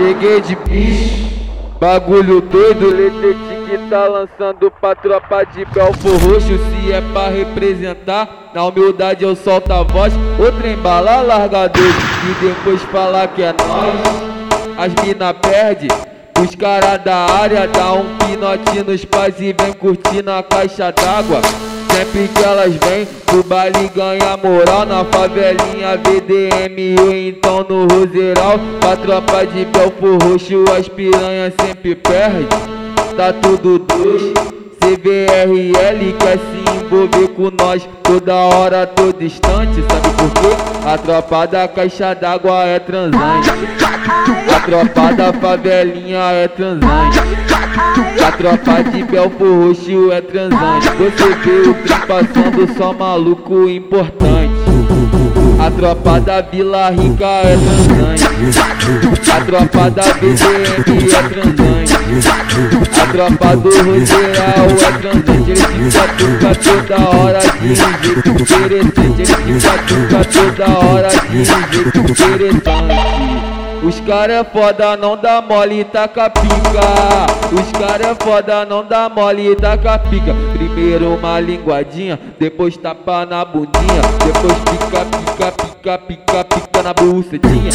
Cheguei de bicho, bagulho doido, Letete que tá lançando pra tropa de Belfor Roxo. Se é pra representar, na humildade eu solto a voz. Outra embala, larga dois e depois falar que é nós. As mina perde, os cara da área dá um pinote nos pais e vem curtindo a caixa d'água. Sempre que elas vêm pro baile ganha moral. Na favelinha VDM ou então no Roseral. Pra tropa de Belfor Roxo as piranhas sempre perde Tá tudo dois CVRL quer se envolver com nós. Toda hora, todo distante Sabe por quê? A tropa da caixa d'água é transante A tropa da favelinha é transante. A tropa de Belfor Roxo é transante. Você vê o trem passando só maluco importante. A tropa da Vila Rica é transante. A tropa da BDM é transante. A tropa do Roseral é transante. Ele fica toda hora de um jeito interessante. Ele tuca toda hora de um jeito interessante os cara é foda, não dá mole, taca pica. Os cara é foda, não dá mole, taca pica. Primeiro uma linguadinha, depois tapa na bundinha, depois pica, pica, pica, pica, pica na bucetinha.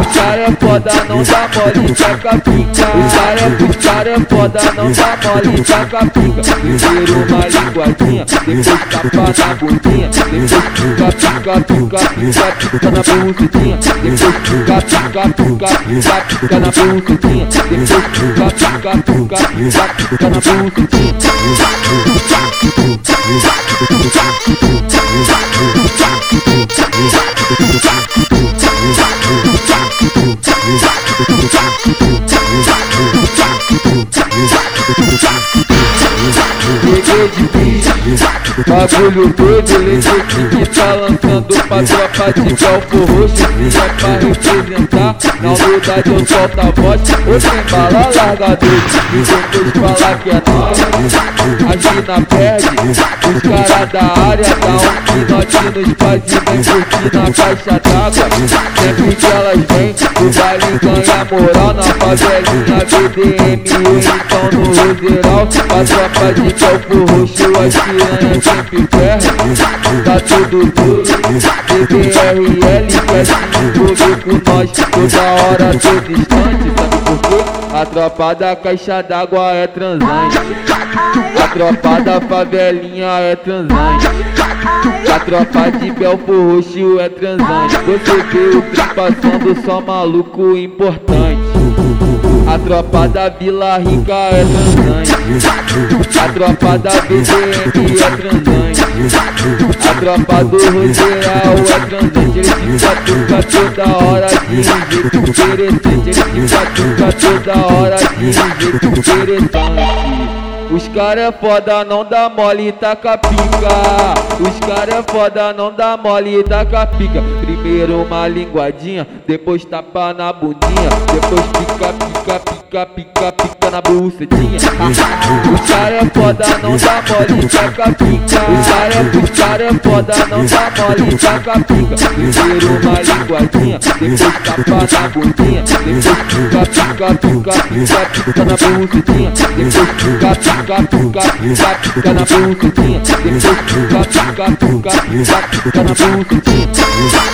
Os cara é foda, não dá mole, taca pica. Os cara é, os cara é foda, não dá mole, taca pica. Primeiro uma linguadinha, depois tapa na bundinha, depois pica, pica, pica, pica, pica na bucetinha, depois pica tuca, tuca, tuca, tuca na bucetinha Depois tuca, tuca, tuca, tuca, tuca na bucetinha Cheguei de bicho, bagulho doido, Letete que tá lançando pra tropa de Belfor Roxo é pra representar, na humildade eu solto a voz Outra embala, larga doido, e depois falar que é nós A mina perde, os cara da área dá um pinote nos pais vem curtindo a caixa d'água. Sempre que elas vêm, o baile ganha moral. Na favelinha BDM ou então no Roseral A tropa de Belfor Roxo, as piranhas sempre perde Tá tudo duro, DBRL quer se envolver com nós Toda hora, todo instante, sabe por quê? A tropa da caixa d'água é transante A tropa da favelinha é transante A tropa de Belfor Roxo é transante Você vê o trem passando só maluco importante a tropa da Vila Rica é transante A tropa da BDM é transante A tropa do Roseral é transante Ele fica tuca toda hora de interessante tuca toda hora de interessante os cara é foda, não dá mole, taca pica. Os cara é foda, não dá mole, taca pica. Primeiro uma linguadinha, depois tapa na bundinha, depois pica, pica, pica, pica, pica na bucetinha. Os cara é foda, não dá mole, taca pica. Os cara é, os cara é foda, não dá mole, taca pica. Primeiro uma linguadinha, depois tapa na bundinha, depois pica, pica, pica, pica, pica na bucetinha, depois pica, pica tuca, tuca, tuca na bucetinha Depois tuca, tuca, tuca, tuca, tuca na bucetinha